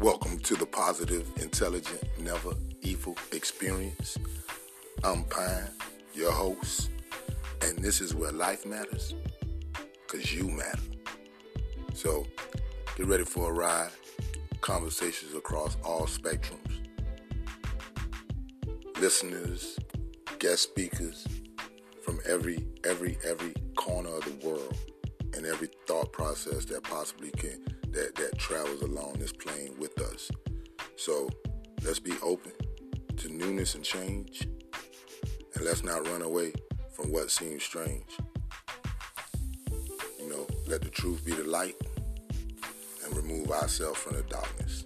Welcome to the positive, intelligent, never evil experience. I'm Pine, your host, and this is where life matters because you matter. So get ready for a ride, conversations across all spectrums, listeners, guest speakers from every, every, every corner of the world and every thought process that possibly can that, that travels along this plane with us. So let's be open to newness and change, and let's not run away from what seems strange. You know, let the truth be the light and remove ourselves from the darkness.